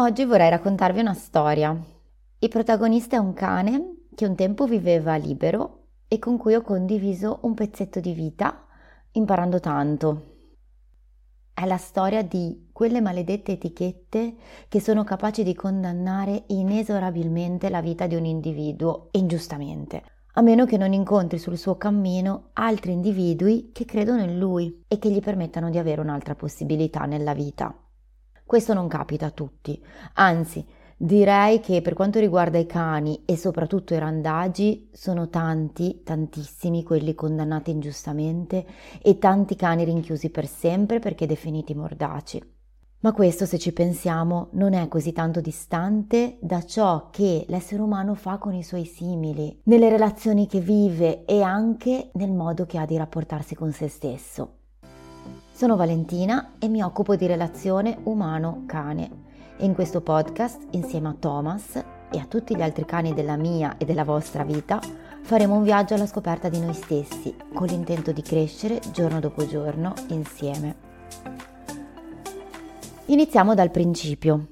Oggi vorrei raccontarvi una storia. Il protagonista è un cane che un tempo viveva libero e con cui ho condiviso un pezzetto di vita imparando tanto. È la storia di quelle maledette etichette che sono capaci di condannare inesorabilmente la vita di un individuo ingiustamente, a meno che non incontri sul suo cammino altri individui che credono in lui e che gli permettano di avere un'altra possibilità nella vita. Questo non capita a tutti, anzi direi che per quanto riguarda i cani e soprattutto i randagi sono tanti, tantissimi quelli condannati ingiustamente e tanti cani rinchiusi per sempre perché definiti mordaci. Ma questo, se ci pensiamo, non è così tanto distante da ciò che l'essere umano fa con i suoi simili, nelle relazioni che vive e anche nel modo che ha di rapportarsi con se stesso. Sono Valentina e mi occupo di relazione umano-cane e in questo podcast, insieme a Thomas e a tutti gli altri cani della mia e della vostra vita, faremo un viaggio alla scoperta di noi stessi, con l'intento di crescere giorno dopo giorno insieme. Iniziamo dal principio.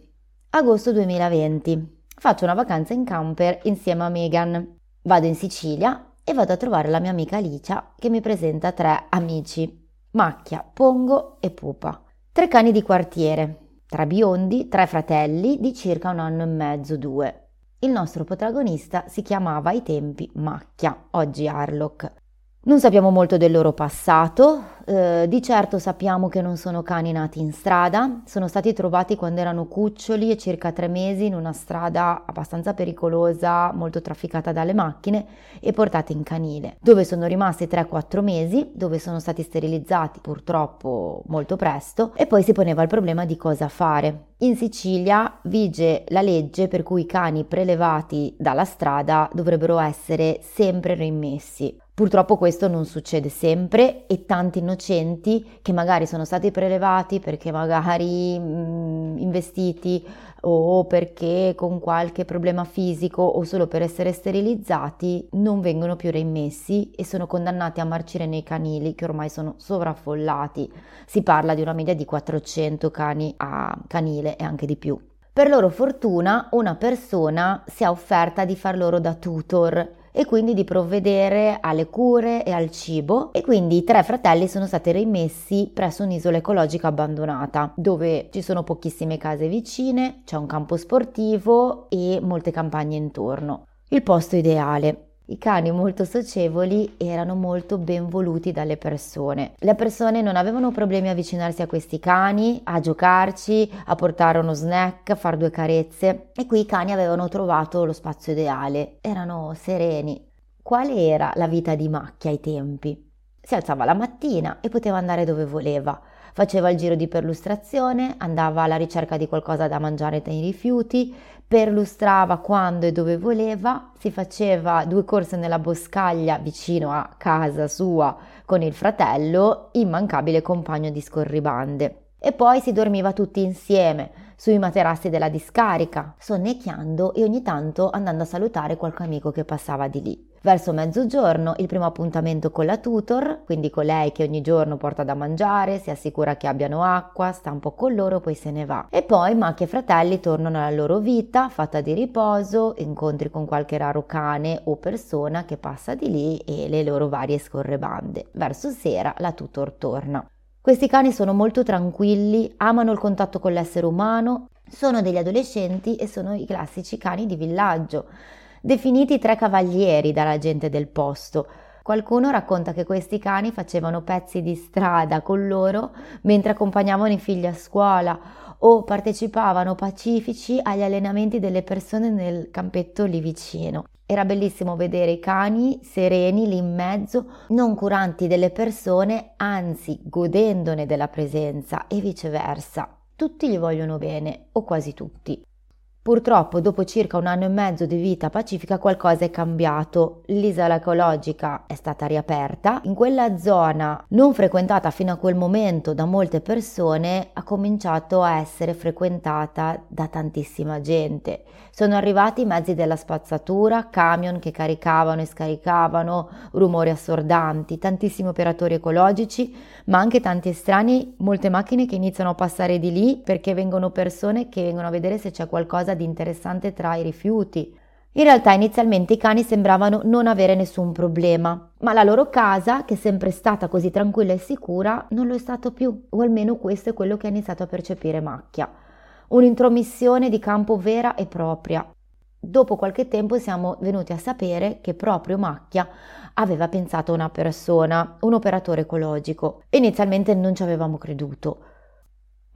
Agosto 2020. Faccio una vacanza in camper insieme a Megan. Vado in Sicilia e vado a trovare la mia amica Alicia che mi presenta tre amici Macchia, Pongo e Pupa. Tre cani di quartiere, tra biondi, tre fratelli di circa un anno e mezzo, due. Il nostro protagonista si chiamava ai tempi Macchia, oggi Harlock. Non sappiamo molto del loro passato, eh, di certo sappiamo che non sono cani nati in strada, sono stati trovati quando erano cuccioli e circa tre mesi in una strada abbastanza pericolosa, molto trafficata dalle macchine e portati in canile, dove sono rimasti 3-4 mesi, dove sono stati sterilizzati purtroppo molto presto e poi si poneva il problema di cosa fare. In Sicilia vige la legge per cui i cani prelevati dalla strada dovrebbero essere sempre rimmessi. Purtroppo questo non succede sempre e tanti innocenti che magari sono stati prelevati perché magari mh, investiti o perché con qualche problema fisico o solo per essere sterilizzati non vengono più reimmessi e sono condannati a marcire nei canili che ormai sono sovraffollati. Si parla di una media di 400 cani a canile e anche di più. Per loro fortuna una persona si è offerta di far loro da tutor e quindi di provvedere alle cure e al cibo e quindi i tre fratelli sono stati rimessi presso un'isola ecologica abbandonata dove ci sono pochissime case vicine, c'è un campo sportivo e molte campagne intorno. Il posto ideale. I cani molto socievoli erano molto ben voluti dalle persone. Le persone non avevano problemi a avvicinarsi a questi cani, a giocarci, a portare uno snack, a fare due carezze e qui i cani avevano trovato lo spazio ideale, erano sereni. Qual era la vita di Macchia ai tempi? Si alzava la mattina e poteva andare dove voleva. Faceva il giro di perlustrazione, andava alla ricerca di qualcosa da mangiare nei rifiuti, perlustrava quando e dove voleva, si faceva due corse nella boscaglia vicino a casa sua con il fratello, immancabile compagno di scorribande. E poi si dormiva tutti insieme sui materassi della discarica, sonnecchiando e ogni tanto andando a salutare qualche amico che passava di lì. Verso mezzogiorno il primo appuntamento con la tutor, quindi con lei che ogni giorno porta da mangiare, si assicura che abbiano acqua, sta un po' con loro, poi se ne va. E poi Macchia e fratelli tornano alla loro vita, fatta di riposo, incontri con qualche raro cane o persona che passa di lì e le loro varie scorrebande. Verso sera la tutor torna. Questi cani sono molto tranquilli, amano il contatto con l'essere umano, sono degli adolescenti e sono i classici cani di villaggio definiti tre cavalieri dalla gente del posto. Qualcuno racconta che questi cani facevano pezzi di strada con loro mentre accompagnavano i figli a scuola o partecipavano pacifici agli allenamenti delle persone nel campetto lì vicino. Era bellissimo vedere i cani sereni lì in mezzo, non curanti delle persone, anzi godendone della presenza e viceversa. Tutti gli vogliono bene, o quasi tutti. Purtroppo dopo circa un anno e mezzo di vita pacifica qualcosa è cambiato. L'isola ecologica è stata riaperta. In quella zona non frequentata fino a quel momento da molte persone ha cominciato a essere frequentata da tantissima gente. Sono arrivati mezzi della spazzatura, camion che caricavano e scaricavano, rumori assordanti, tantissimi operatori ecologici, ma anche tanti estranei, molte macchine che iniziano a passare di lì perché vengono persone che vengono a vedere se c'è qualcosa di interessante tra i rifiuti. In realtà inizialmente i cani sembravano non avere nessun problema, ma la loro casa, che è sempre stata così tranquilla e sicura, non lo è stato più, o almeno questo è quello che ha iniziato a percepire Macchia. Un'intromissione di campo vera e propria. Dopo qualche tempo siamo venuti a sapere che proprio Macchia aveva pensato a una persona, un operatore ecologico. Inizialmente non ci avevamo creduto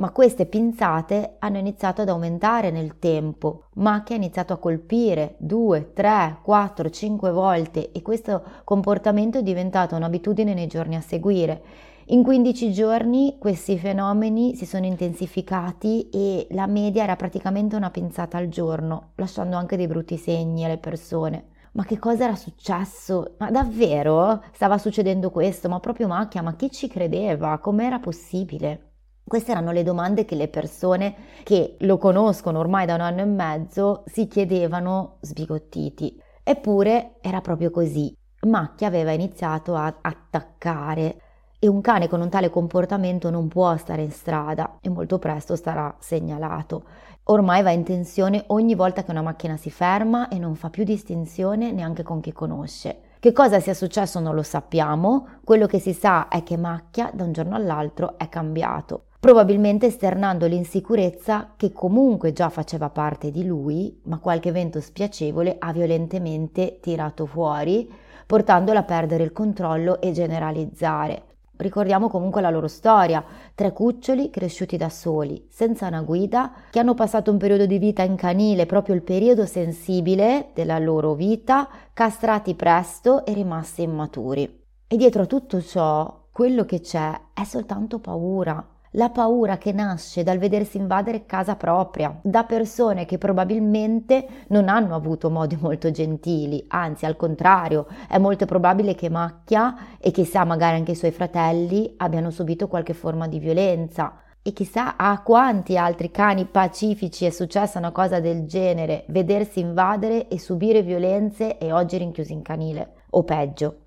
ma queste pinzate hanno iniziato ad aumentare nel tempo, ma che ha iniziato a colpire due, tre, quattro, cinque volte e questo comportamento è diventato un'abitudine nei giorni a seguire. In 15 giorni questi fenomeni si sono intensificati e la media era praticamente una pinzata al giorno, lasciando anche dei brutti segni alle persone. Ma che cosa era successo? Ma davvero stava succedendo questo? Ma proprio macchia, ma chi ci credeva? Com'era possibile? Queste erano le domande che le persone che lo conoscono ormai da un anno e mezzo si chiedevano sbigottiti. Eppure era proprio così. Macchia aveva iniziato a attaccare e un cane con un tale comportamento non può stare in strada e molto presto sarà segnalato. Ormai va in tensione ogni volta che una macchina si ferma e non fa più distinzione neanche con chi conosce. Che cosa sia successo non lo sappiamo, quello che si sa è che Macchia da un giorno all'altro è cambiato probabilmente esternando l'insicurezza che comunque già faceva parte di lui, ma qualche evento spiacevole ha violentemente tirato fuori, portandola a perdere il controllo e generalizzare. Ricordiamo comunque la loro storia, tre cuccioli cresciuti da soli, senza una guida, che hanno passato un periodo di vita in canile, proprio il periodo sensibile della loro vita, castrati presto e rimasti immaturi. E dietro a tutto ciò, quello che c'è è soltanto paura, la paura che nasce dal vedersi invadere casa propria da persone che probabilmente non hanno avuto modi molto gentili, anzi al contrario, è molto probabile che Macchia e chissà magari anche i suoi fratelli abbiano subito qualche forma di violenza. E chissà a quanti altri cani pacifici è successa una cosa del genere, vedersi invadere e subire violenze e oggi rinchiusi in canile, o peggio.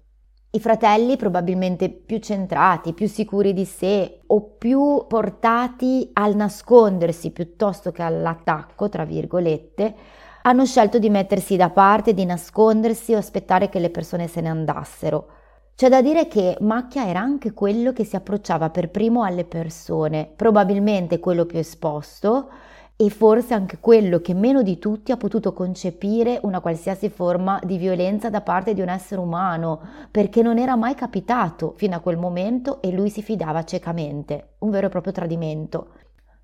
I fratelli probabilmente più centrati, più sicuri di sé o più portati al nascondersi piuttosto che all'attacco, tra virgolette, hanno scelto di mettersi da parte, di nascondersi o aspettare che le persone se ne andassero. C'è da dire che Macchia era anche quello che si approcciava per primo alle persone, probabilmente quello più esposto, e forse anche quello che meno di tutti ha potuto concepire una qualsiasi forma di violenza da parte di un essere umano, perché non era mai capitato fino a quel momento e lui si fidava ciecamente, un vero e proprio tradimento.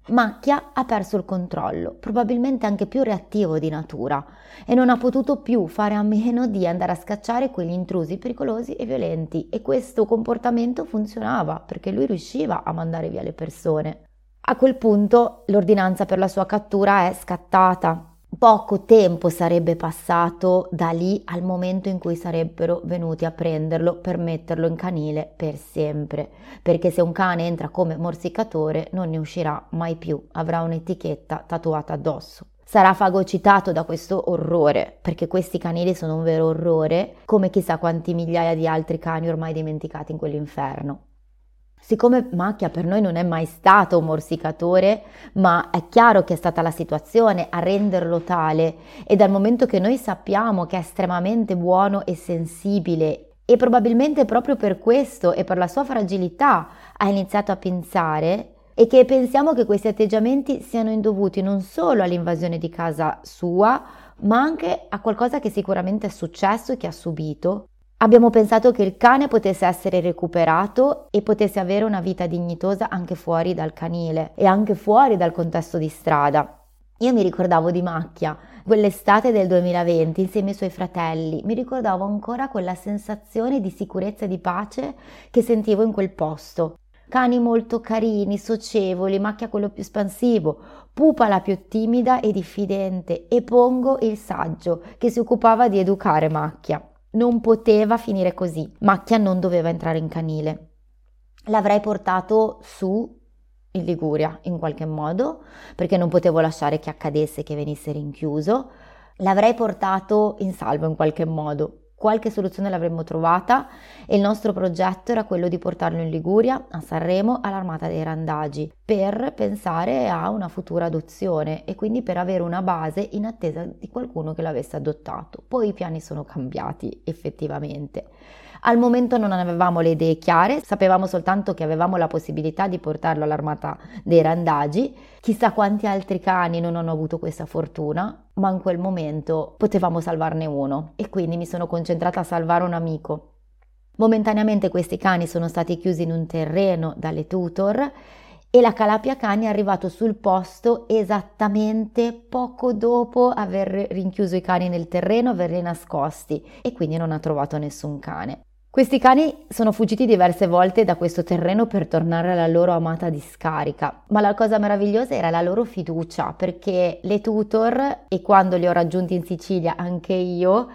Macchia ha perso il controllo, probabilmente anche più reattivo di natura, e non ha potuto più fare a meno di andare a scacciare quegli intrusi pericolosi e violenti, e questo comportamento funzionava perché lui riusciva a mandare via le persone. A quel punto l'ordinanza per la sua cattura è scattata. Poco tempo sarebbe passato da lì al momento in cui sarebbero venuti a prenderlo per metterlo in canile per sempre, perché se un cane entra come morsicatore non ne uscirà mai più, avrà un'etichetta tatuata addosso. Sarà fagocitato da questo orrore, perché questi canili sono un vero orrore, come chissà quanti migliaia di altri cani ormai dimenticati in quell'inferno. Siccome Macchia per noi non è mai stato un morsicatore, ma è chiaro che è stata la situazione a renderlo tale e dal momento che noi sappiamo che è estremamente buono e sensibile e probabilmente proprio per questo e per la sua fragilità ha iniziato a pensare e che pensiamo che questi atteggiamenti siano indovuti non solo all'invasione di casa sua, ma anche a qualcosa che sicuramente è successo e che ha subito Abbiamo pensato che il cane potesse essere recuperato e potesse avere una vita dignitosa anche fuori dal canile e anche fuori dal contesto di strada. Io mi ricordavo di Macchia, quell'estate del 2020 insieme ai suoi fratelli, mi ricordavo ancora quella sensazione di sicurezza e di pace che sentivo in quel posto. Cani molto carini, socievoli, Macchia quello più espansivo, pupa la più timida e diffidente e Pongo il saggio che si occupava di educare Macchia. Non poteva finire così. Macchia non doveva entrare in canile. L'avrei portato su in Liguria in qualche modo, perché non potevo lasciare che accadesse che venisse rinchiuso. L'avrei portato in salvo in qualche modo, qualche soluzione l'avremmo trovata e il nostro progetto era quello di portarlo in Liguria, a Sanremo, all'Armata dei Randagi, per pensare a una futura adozione e quindi per avere una base in attesa di qualcuno che l'avesse adottato. Poi i piani sono cambiati effettivamente. Al momento non avevamo le idee chiare, sapevamo soltanto che avevamo la possibilità di portarlo all'armata dei randagi. Chissà quanti altri cani non hanno avuto questa fortuna, ma in quel momento potevamo salvarne uno e quindi mi sono concentrata a salvare un amico. Momentaneamente questi cani sono stati chiusi in un terreno dalle tutor e la Calapia Cani è arrivato sul posto esattamente poco dopo aver rinchiuso i cani nel terreno, averli nascosti e quindi non ha trovato nessun cane. Questi cani sono fuggiti diverse volte da questo terreno per tornare alla loro amata discarica, ma la cosa meravigliosa era la loro fiducia, perché le tutor, e quando li ho raggiunti in Sicilia anche io,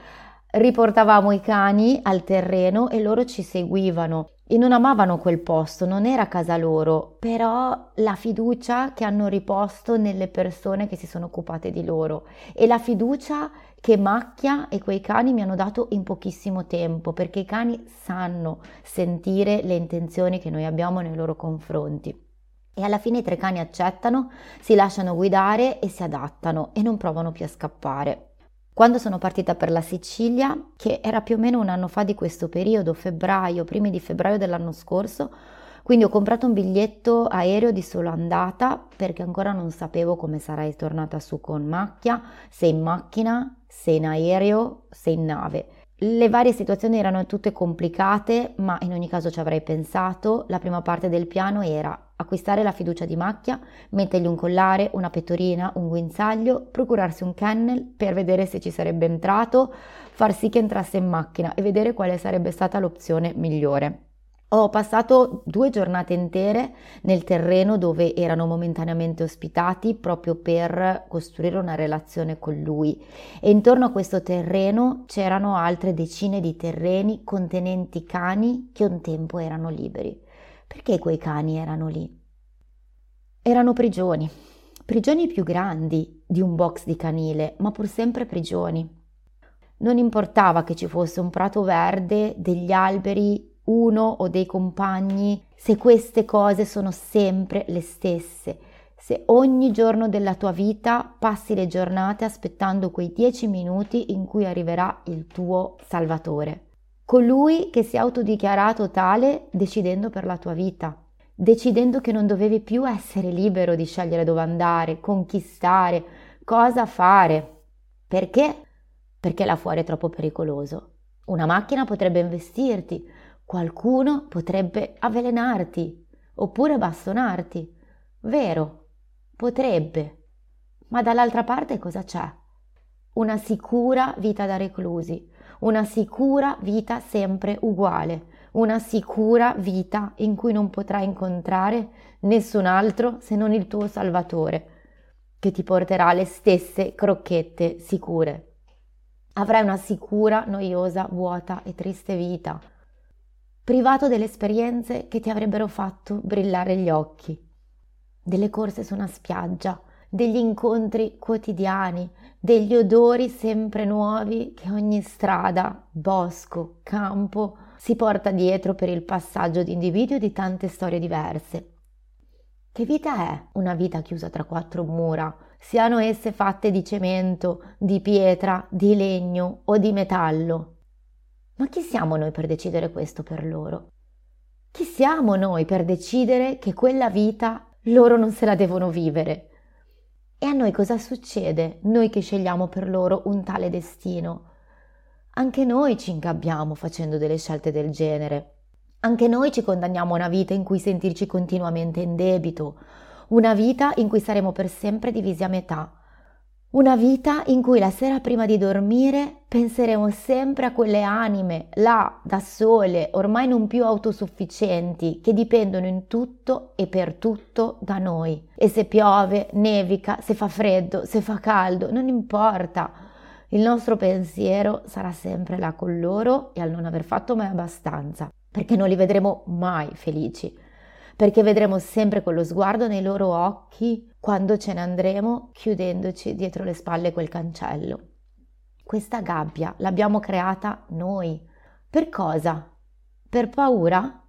riportavamo i cani al terreno e loro ci seguivano e non amavano quel posto, non era casa loro, però la fiducia che hanno riposto nelle persone che si sono occupate di loro e la fiducia che Macchia e quei cani mi hanno dato in pochissimo tempo, perché i cani sanno sentire le intenzioni che noi abbiamo nei loro confronti. E alla fine i tre cani accettano, si lasciano guidare e si adattano e non provano più a scappare. Quando sono partita per la Sicilia, che era più o meno un anno fa di questo periodo, febbraio, primi di febbraio dell'anno scorso, quindi ho comprato un biglietto aereo di solo andata perché ancora non sapevo come sarei tornata su con macchia, se in macchina, se in aereo, se in nave. Le varie situazioni erano tutte complicate, ma in ogni caso ci avrei pensato. La prima parte del piano era acquistare la fiducia di Macchia, mettergli un collare, una pettorina, un guinzaglio, procurarsi un kennel per vedere se ci sarebbe entrato, far sì che entrasse in macchina e vedere quale sarebbe stata l'opzione migliore. Ho passato due giornate intere nel terreno dove erano momentaneamente ospitati proprio per costruire una relazione con lui e intorno a questo terreno c'erano altre decine di terreni contenenti cani che un tempo erano liberi. Perché quei cani erano lì? Erano prigioni, prigioni più grandi di un box di canile, ma pur sempre prigioni. Non importava che ci fosse un prato verde, degli alberi uno o dei compagni, se queste cose sono sempre le stesse, se ogni giorno della tua vita passi le giornate aspettando quei dieci minuti in cui arriverà il tuo Salvatore, colui che si è autodichiarato tale decidendo per la tua vita, decidendo che non dovevi più essere libero di scegliere dove andare, conquistare, cosa fare. Perché? Perché là fuori è troppo pericoloso. Una macchina potrebbe investirti, Qualcuno potrebbe avvelenarti oppure bastonarti. Vero, potrebbe. Ma dall'altra parte cosa c'è? Una sicura vita da reclusi, una sicura vita sempre uguale, una sicura vita in cui non potrai incontrare nessun altro se non il tuo Salvatore, che ti porterà le stesse crocchette sicure. Avrai una sicura, noiosa, vuota e triste vita privato delle esperienze che ti avrebbero fatto brillare gli occhi, delle corse su una spiaggia, degli incontri quotidiani, degli odori sempre nuovi che ogni strada, bosco, campo si porta dietro per il passaggio di individui di tante storie diverse. Che vita è una vita chiusa tra quattro mura, siano esse fatte di cemento, di pietra, di legno o di metallo? Ma chi siamo noi per decidere questo per loro? Chi siamo noi per decidere che quella vita loro non se la devono vivere? E a noi cosa succede, noi che scegliamo per loro un tale destino? Anche noi ci ingabbiamo facendo delle scelte del genere. Anche noi ci condanniamo a una vita in cui sentirci continuamente in debito, una vita in cui saremo per sempre divisi a metà. Una vita in cui la sera prima di dormire penseremo sempre a quelle anime là da sole, ormai non più autosufficienti, che dipendono in tutto e per tutto da noi. E se piove, nevica, se fa freddo, se fa caldo, non importa. Il nostro pensiero sarà sempre là con loro e al non aver fatto mai abbastanza, perché non li vedremo mai felici perché vedremo sempre quello sguardo nei loro occhi quando ce ne andremo chiudendoci dietro le spalle quel cancello. Questa gabbia l'abbiamo creata noi. Per cosa? Per paura?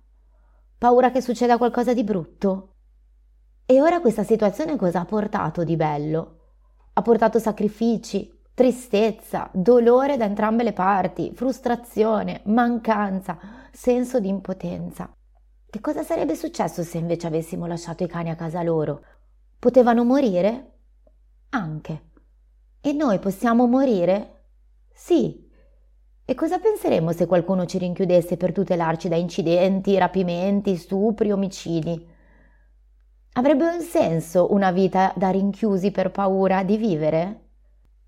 Paura che succeda qualcosa di brutto? E ora questa situazione cosa ha portato di bello? Ha portato sacrifici, tristezza, dolore da entrambe le parti, frustrazione, mancanza, senso di impotenza. Che cosa sarebbe successo se invece avessimo lasciato i cani a casa loro? Potevano morire? Anche. E noi possiamo morire? Sì. E cosa penseremo se qualcuno ci rinchiudesse per tutelarci da incidenti, rapimenti, stupri, omicidi? Avrebbe un senso una vita da rinchiusi per paura di vivere?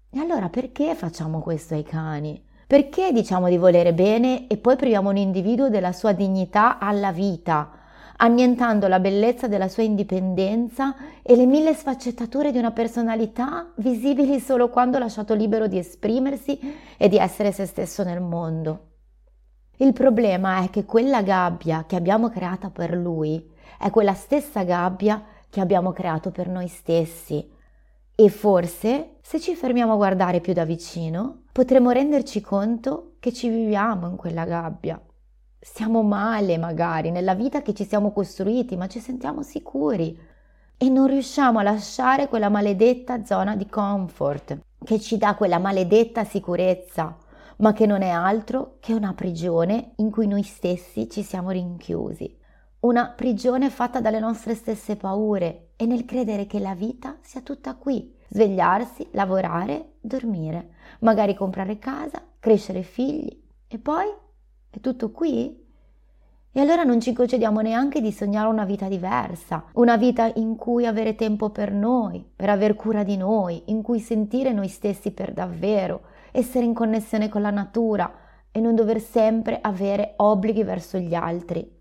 E allora perché facciamo questo ai cani? Perché diciamo di volere bene e poi priviamo un individuo della sua dignità alla vita, annientando la bellezza della sua indipendenza e le mille sfaccettature di una personalità visibili solo quando lasciato libero di esprimersi e di essere se stesso nel mondo? Il problema è che quella gabbia che abbiamo creata per lui è quella stessa gabbia che abbiamo creato per noi stessi. E forse, se ci fermiamo a guardare più da vicino, potremo renderci conto che ci viviamo in quella gabbia. Stiamo male magari nella vita che ci siamo costruiti, ma ci sentiamo sicuri e non riusciamo a lasciare quella maledetta zona di comfort che ci dà quella maledetta sicurezza, ma che non è altro che una prigione in cui noi stessi ci siamo rinchiusi. Una prigione fatta dalle nostre stesse paure e nel credere che la vita sia tutta qui, svegliarsi, lavorare, dormire, magari comprare casa, crescere figli e poi è tutto qui? E allora non ci concediamo neanche di sognare una vita diversa, una vita in cui avere tempo per noi, per aver cura di noi, in cui sentire noi stessi per davvero, essere in connessione con la natura e non dover sempre avere obblighi verso gli altri.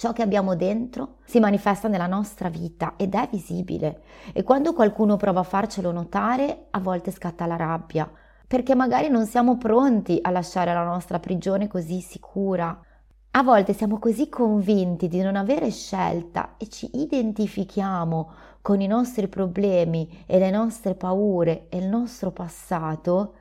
Ciò che abbiamo dentro si manifesta nella nostra vita ed è visibile e quando qualcuno prova a farcelo notare a volte scatta la rabbia, perché magari non siamo pronti a lasciare la nostra prigione così sicura. A volte siamo così convinti di non avere scelta e ci identifichiamo con i nostri problemi e le nostre paure e il nostro passato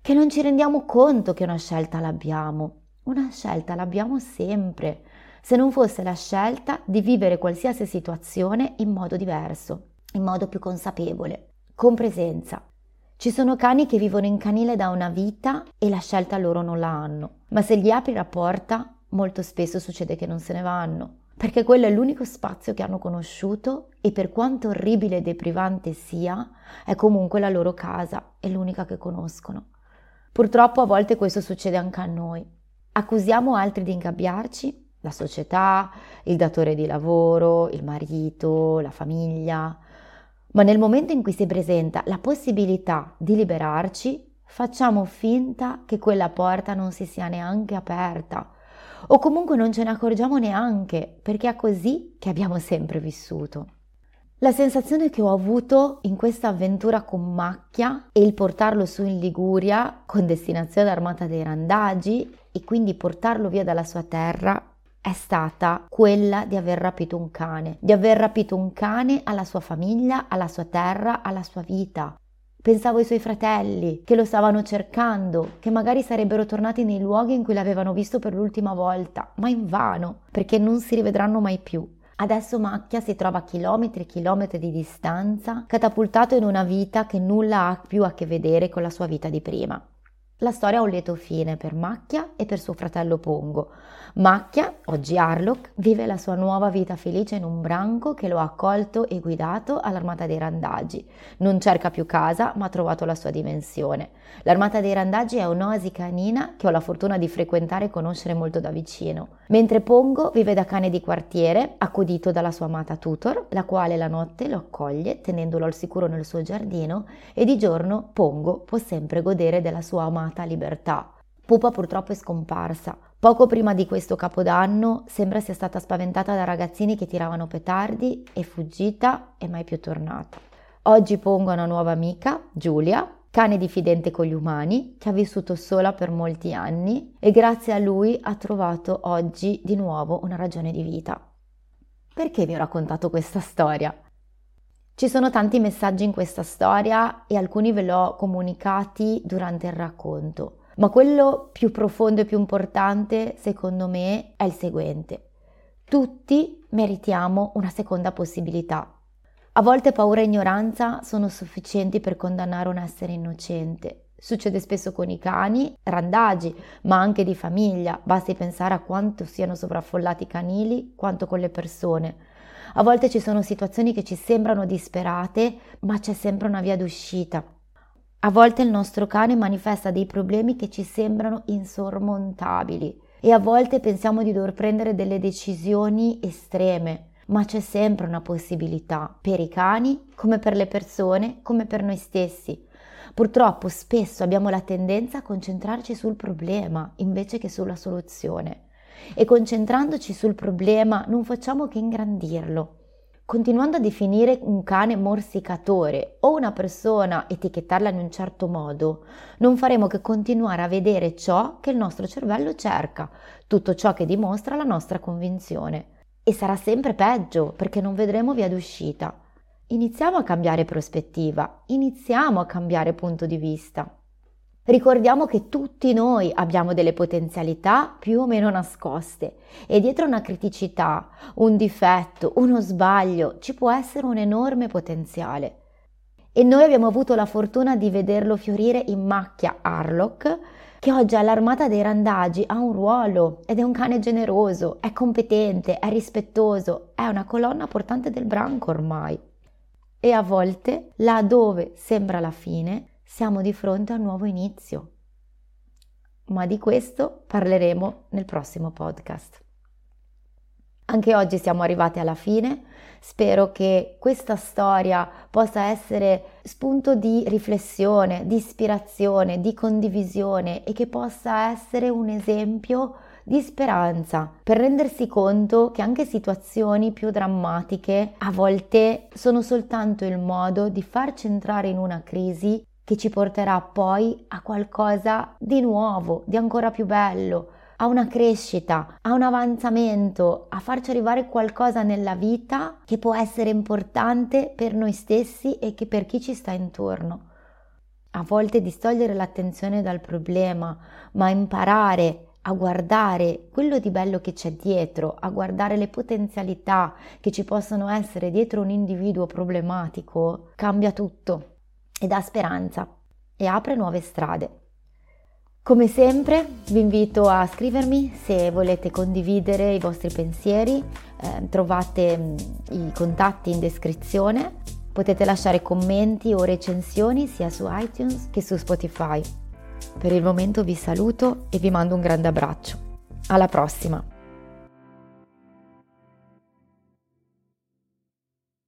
che non ci rendiamo conto che una scelta l'abbiamo. Una scelta l'abbiamo sempre se non fosse la scelta di vivere qualsiasi situazione in modo diverso, in modo più consapevole, con presenza. Ci sono cani che vivono in canile da una vita e la scelta loro non la hanno, ma se gli apri la porta molto spesso succede che non se ne vanno, perché quello è l'unico spazio che hanno conosciuto e per quanto orribile e deprivante sia, è comunque la loro casa, è l'unica che conoscono. Purtroppo a volte questo succede anche a noi. Accusiamo altri di ingabbiarci la società, il datore di lavoro, il marito, la famiglia. Ma nel momento in cui si presenta la possibilità di liberarci, facciamo finta che quella porta non si sia neanche aperta o comunque non ce ne accorgiamo neanche perché è così che abbiamo sempre vissuto. La sensazione che ho avuto in questa avventura con Macchia e il portarlo su in Liguria con destinazione armata dei randagi e quindi portarlo via dalla sua terra è stata quella di aver rapito un cane, di aver rapito un cane alla sua famiglia, alla sua terra, alla sua vita. Pensavo ai suoi fratelli che lo stavano cercando, che magari sarebbero tornati nei luoghi in cui l'avevano visto per l'ultima volta, ma invano, perché non si rivedranno mai più. Adesso Macchia si trova a chilometri e chilometri di distanza, catapultato in una vita che nulla ha più a che vedere con la sua vita di prima. La storia ha un lieto fine per Macchia e per suo fratello Pongo. Macchia, oggi Harlock, vive la sua nuova vita felice in un branco che lo ha accolto e guidato all'Armata dei Randaggi. Non cerca più casa, ma ha trovato la sua dimensione. L'Armata dei Randaggi è un'oasi canina che ho la fortuna di frequentare e conoscere molto da vicino. Mentre Pongo vive da cane di quartiere, accudito dalla sua amata tutor, la quale la notte lo accoglie tenendolo al sicuro nel suo giardino e di giorno Pongo può sempre godere della sua amata amata libertà. Pupa purtroppo è scomparsa. Poco prima di questo capodanno sembra sia stata spaventata da ragazzini che tiravano petardi, è fuggita e mai più tornata. Oggi pongo una nuova amica, Giulia, cane diffidente con gli umani, che ha vissuto sola per molti anni e grazie a lui ha trovato oggi di nuovo una ragione di vita. Perché vi ho raccontato questa storia? Ci sono tanti messaggi in questa storia e alcuni ve l'ho comunicati durante il racconto, ma quello più profondo e più importante secondo me è il seguente. Tutti meritiamo una seconda possibilità. A volte paura e ignoranza sono sufficienti per condannare un essere innocente. Succede spesso con i cani, randagi, ma anche di famiglia. Basti pensare a quanto siano sovraffollati i canili, quanto con le persone. A volte ci sono situazioni che ci sembrano disperate, ma c'è sempre una via d'uscita. A volte il nostro cane manifesta dei problemi che ci sembrano insormontabili e a volte pensiamo di dover prendere delle decisioni estreme, ma c'è sempre una possibilità per i cani, come per le persone, come per noi stessi. Purtroppo spesso abbiamo la tendenza a concentrarci sul problema invece che sulla soluzione e concentrandoci sul problema non facciamo che ingrandirlo. Continuando a definire un cane morsicatore o una persona, etichettarla in un certo modo, non faremo che continuare a vedere ciò che il nostro cervello cerca, tutto ciò che dimostra la nostra convinzione. E sarà sempre peggio perché non vedremo via d'uscita. Iniziamo a cambiare prospettiva, iniziamo a cambiare punto di vista. Ricordiamo che tutti noi abbiamo delle potenzialità più o meno nascoste e dietro una criticità, un difetto, uno sbaglio ci può essere un enorme potenziale. E noi abbiamo avuto la fortuna di vederlo fiorire in macchia Harlock, che oggi all'armata dei randagi ha un ruolo ed è un cane generoso, è competente, è rispettoso, è una colonna portante del branco ormai. E a volte, là dove sembra la fine, siamo di fronte a un nuovo inizio. Ma di questo parleremo nel prossimo podcast. Anche oggi siamo arrivati alla fine, spero che questa storia possa essere spunto di riflessione, di ispirazione, di condivisione e che possa essere un esempio di speranza per rendersi conto che anche situazioni più drammatiche a volte sono soltanto il modo di farci entrare in una crisi che ci porterà poi a qualcosa di nuovo, di ancora più bello, a una crescita, a un avanzamento, a farci arrivare qualcosa nella vita che può essere importante per noi stessi e che per chi ci sta intorno. A volte distogliere l'attenzione dal problema, ma imparare a guardare quello di bello che c'è dietro, a guardare le potenzialità che ci possono essere dietro un individuo problematico, cambia tutto e dà speranza e apre nuove strade. Come sempre vi invito a scrivermi se volete condividere i vostri pensieri, eh, trovate mm, i contatti in descrizione, potete lasciare commenti o recensioni sia su iTunes che su Spotify. Per il momento vi saluto e vi mando un grande abbraccio. Alla prossima!